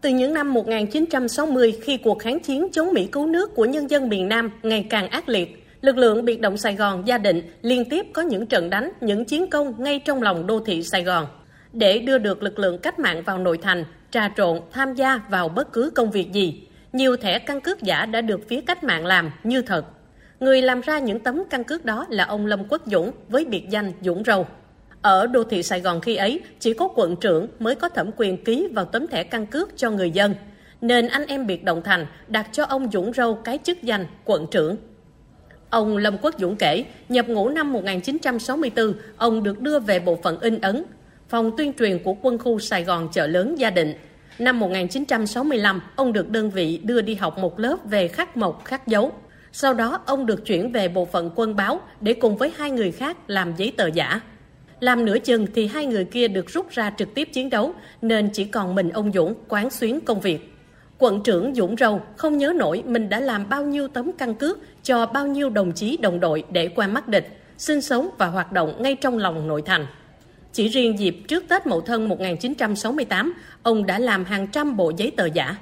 Từ những năm 1960, khi cuộc kháng chiến chống Mỹ cứu nước của nhân dân miền Nam ngày càng ác liệt, lực lượng biệt động Sài Gòn gia định liên tiếp có những trận đánh, những chiến công ngay trong lòng đô thị Sài Gòn. Để đưa được lực lượng cách mạng vào nội thành, trà trộn, tham gia vào bất cứ công việc gì, nhiều thẻ căn cước giả đã được phía cách mạng làm như thật. Người làm ra những tấm căn cước đó là ông Lâm Quốc Dũng với biệt danh Dũng Râu. Ở đô thị Sài Gòn khi ấy, chỉ có quận trưởng mới có thẩm quyền ký vào tấm thẻ căn cước cho người dân, nên anh em biệt động thành đặt cho ông Dũng Râu cái chức danh quận trưởng. Ông Lâm Quốc Dũng kể, nhập ngũ năm 1964, ông được đưa về bộ phận in ấn, phòng tuyên truyền của quân khu Sài Gòn chợ lớn gia định. Năm 1965, ông được đơn vị đưa đi học một lớp về khắc mộc khắc dấu. Sau đó, ông được chuyển về bộ phận quân báo để cùng với hai người khác làm giấy tờ giả. Làm nửa chừng thì hai người kia được rút ra trực tiếp chiến đấu, nên chỉ còn mình ông Dũng quán xuyến công việc. Quận trưởng Dũng Râu không nhớ nổi mình đã làm bao nhiêu tấm căn cước cho bao nhiêu đồng chí đồng đội để qua mắt địch, sinh sống và hoạt động ngay trong lòng nội thành. Chỉ riêng dịp trước Tết Mậu Thân 1968, ông đã làm hàng trăm bộ giấy tờ giả.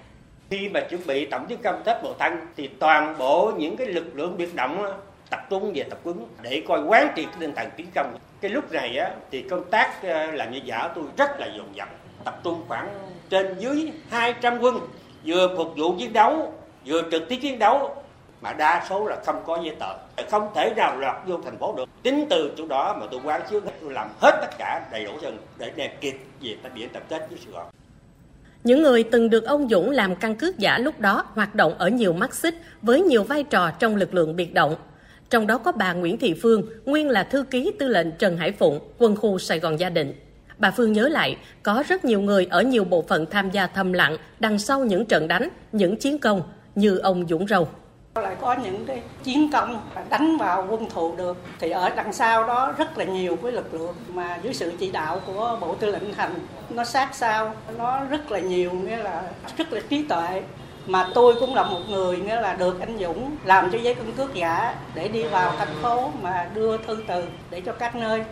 Khi mà chuẩn bị tổng tiến công Tết Mậu Thân thì toàn bộ những cái lực lượng biệt động tập trung về tập quấn để coi quán triệt tinh thần tiến công. Cái lúc này á, thì công tác ờ, làm như giả tôi rất là dồn dập, tập trung khoảng trên dưới 200 quân, vừa phục vụ chiến đấu, vừa trực tiếp chiến đấu, mà đa số là không có giấy tờ không thể nào lọt vô thành phố được tính từ chỗ đó mà tôi quán xuyến tôi làm hết tất cả đầy đủ dân để đem kịp về tập biển tập kết với sài gòn những người từng được ông Dũng làm căn cước giả lúc đó hoạt động ở nhiều mắt xích với nhiều vai trò trong lực lượng biệt động. Trong đó có bà Nguyễn Thị Phương, nguyên là thư ký tư lệnh Trần Hải Phụng, quân khu Sài Gòn Gia Định. Bà Phương nhớ lại, có rất nhiều người ở nhiều bộ phận tham gia thầm lặng đằng sau những trận đánh, những chiến công như ông Dũng Râu. Lại có những cái chiến công đánh vào quân thù được. Thì ở đằng sau đó rất là nhiều cái lực lượng mà dưới sự chỉ đạo của bộ tư lệnh thành nó sát sao nó rất là nhiều nghĩa là rất là trí tuệ mà tôi cũng là một người nghĩa là được anh Dũng làm cho giấy căn cước giả để đi vào thành phố mà đưa thư từ để cho các nơi.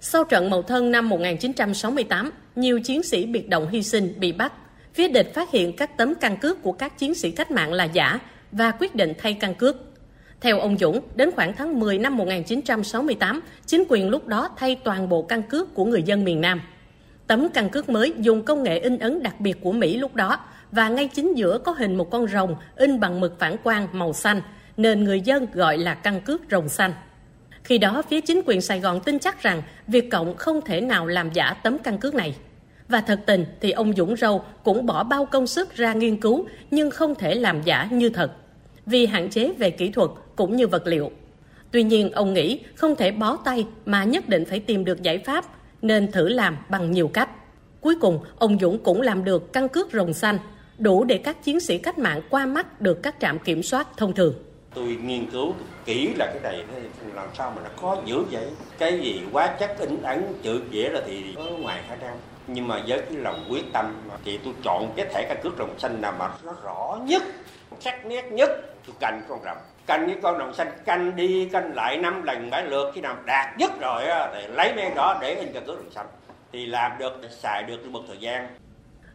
Sau trận Mậu Thân năm 1968, nhiều chiến sĩ biệt động hy sinh bị bắt. Phía địch phát hiện các tấm căn cước của các chiến sĩ cách mạng là giả và quyết định thay căn cước. Theo ông Dũng, đến khoảng tháng 10 năm 1968, chính quyền lúc đó thay toàn bộ căn cước của người dân miền Nam. Tấm căn cước mới dùng công nghệ in ấn đặc biệt của Mỹ lúc đó và ngay chính giữa có hình một con rồng in bằng mực phản quang màu xanh, nên người dân gọi là căn cước rồng xanh. Khi đó, phía chính quyền Sài Gòn tin chắc rằng Việt Cộng không thể nào làm giả tấm căn cước này. Và thật tình thì ông Dũng Râu cũng bỏ bao công sức ra nghiên cứu nhưng không thể làm giả như thật vì hạn chế về kỹ thuật cũng như vật liệu. Tuy nhiên, ông nghĩ không thể bó tay mà nhất định phải tìm được giải pháp, nên thử làm bằng nhiều cách. Cuối cùng, ông Dũng cũng làm được căn cước rồng xanh, đủ để các chiến sĩ cách mạng qua mắt được các trạm kiểm soát thông thường. Tôi nghiên cứu kỹ là cái này làm sao mà nó khó dữ vậy. Cái gì quá chắc in ấn chữ dễ là thì ở ngoài khả năng. Nhưng mà với cái lòng quyết tâm thì tôi chọn cái thẻ căn cước rồng xanh nào mà nó rõ nhất sắc nét nhất tôi canh con rồng canh với con đồng xanh, canh đi, canh lại năm lần bảy lượt. Khi nào đạt nhất rồi thì lấy men đó để in căn cước đồng xanh. Thì làm được, xài được một thời gian.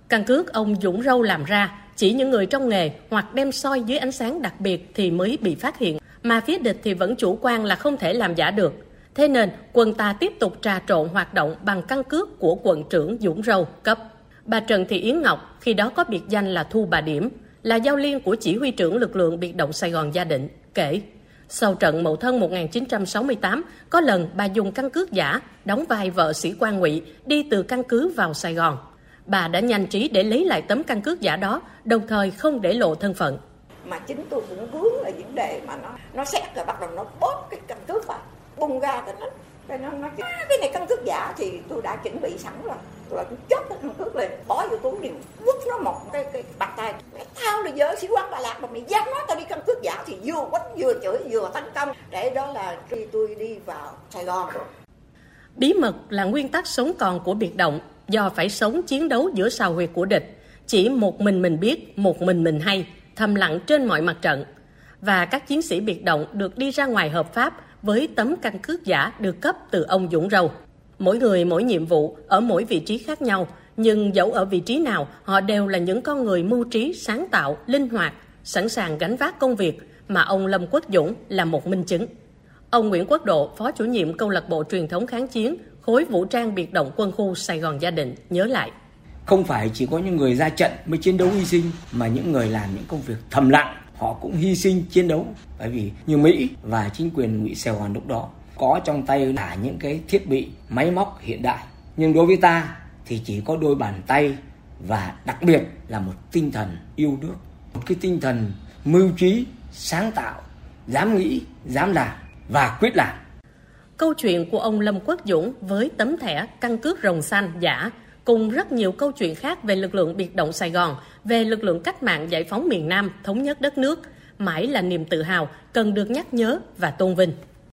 Căn cước ông Dũng Râu làm ra, chỉ những người trong nghề hoặc đem soi dưới ánh sáng đặc biệt thì mới bị phát hiện. Mà phía địch thì vẫn chủ quan là không thể làm giả được. Thế nên, quân ta tiếp tục trà trộn hoạt động bằng căn cước của quận trưởng Dũng Râu cấp. Bà Trần Thị Yến Ngọc, khi đó có biệt danh là Thu Bà Điểm là giao liên của chỉ huy trưởng lực lượng biệt động Sài Gòn Gia Định, kể sau trận Mậu Thân 1968, có lần bà dùng căn cước giả đóng vai vợ sĩ quan ngụy đi từ căn cứ vào Sài Gòn. Bà đã nhanh trí để lấy lại tấm căn cước giả đó, đồng thời không để lộ thân phận. Mà chính tôi cũng vướng là vấn đề mà nó nó xét rồi bắt đầu nó bóp cái căn cước vào, bung ra cái nó cái nó nói cái này căn cước giả thì tôi đã chuẩn bị sẵn rồi. Là tôi chốt cái căn cước lên, bỏ vô túi liền vứt nó một cái cái bàn tay. Mày tao là vợ sĩ quan Đà Lạt mà mày dám nói tao đi căn cước giả thì vừa quánh vừa chửi, vừa tấn công. Để đó là khi tôi đi vào Sài Gòn. Bí mật là nguyên tắc sống còn của biệt động, do phải sống chiến đấu giữa sào huyệt của địch. Chỉ một mình mình biết, một mình mình hay, thầm lặng trên mọi mặt trận. Và các chiến sĩ biệt động được đi ra ngoài hợp pháp với tấm căn cước giả được cấp từ ông Dũng Râu. Mỗi người mỗi nhiệm vụ ở mỗi vị trí khác nhau, nhưng dẫu ở vị trí nào, họ đều là những con người mưu trí, sáng tạo, linh hoạt, sẵn sàng gánh vác công việc mà ông Lâm Quốc Dũng là một minh chứng. Ông Nguyễn Quốc Độ, Phó chủ nhiệm câu lạc bộ truyền thống kháng chiến, khối vũ trang biệt động quân khu Sài Gòn Gia Định nhớ lại. Không phải chỉ có những người ra trận mới chiến đấu hy sinh mà những người làm những công việc thầm lặng họ cũng hy sinh chiến đấu. Bởi vì như Mỹ và chính quyền ngụy Sài Gòn lúc đó có trong tay là những cái thiết bị, máy móc hiện đại. Nhưng đối với ta thì chỉ có đôi bàn tay và đặc biệt là một tinh thần yêu nước. Một cái tinh thần mưu trí, sáng tạo, dám nghĩ, dám làm và quyết làm. Câu chuyện của ông Lâm Quốc Dũng với tấm thẻ căn cước rồng xanh giả cùng rất nhiều câu chuyện khác về lực lượng biệt động Sài Gòn, về lực lượng cách mạng giải phóng miền Nam, thống nhất đất nước, mãi là niềm tự hào cần được nhắc nhớ và tôn vinh.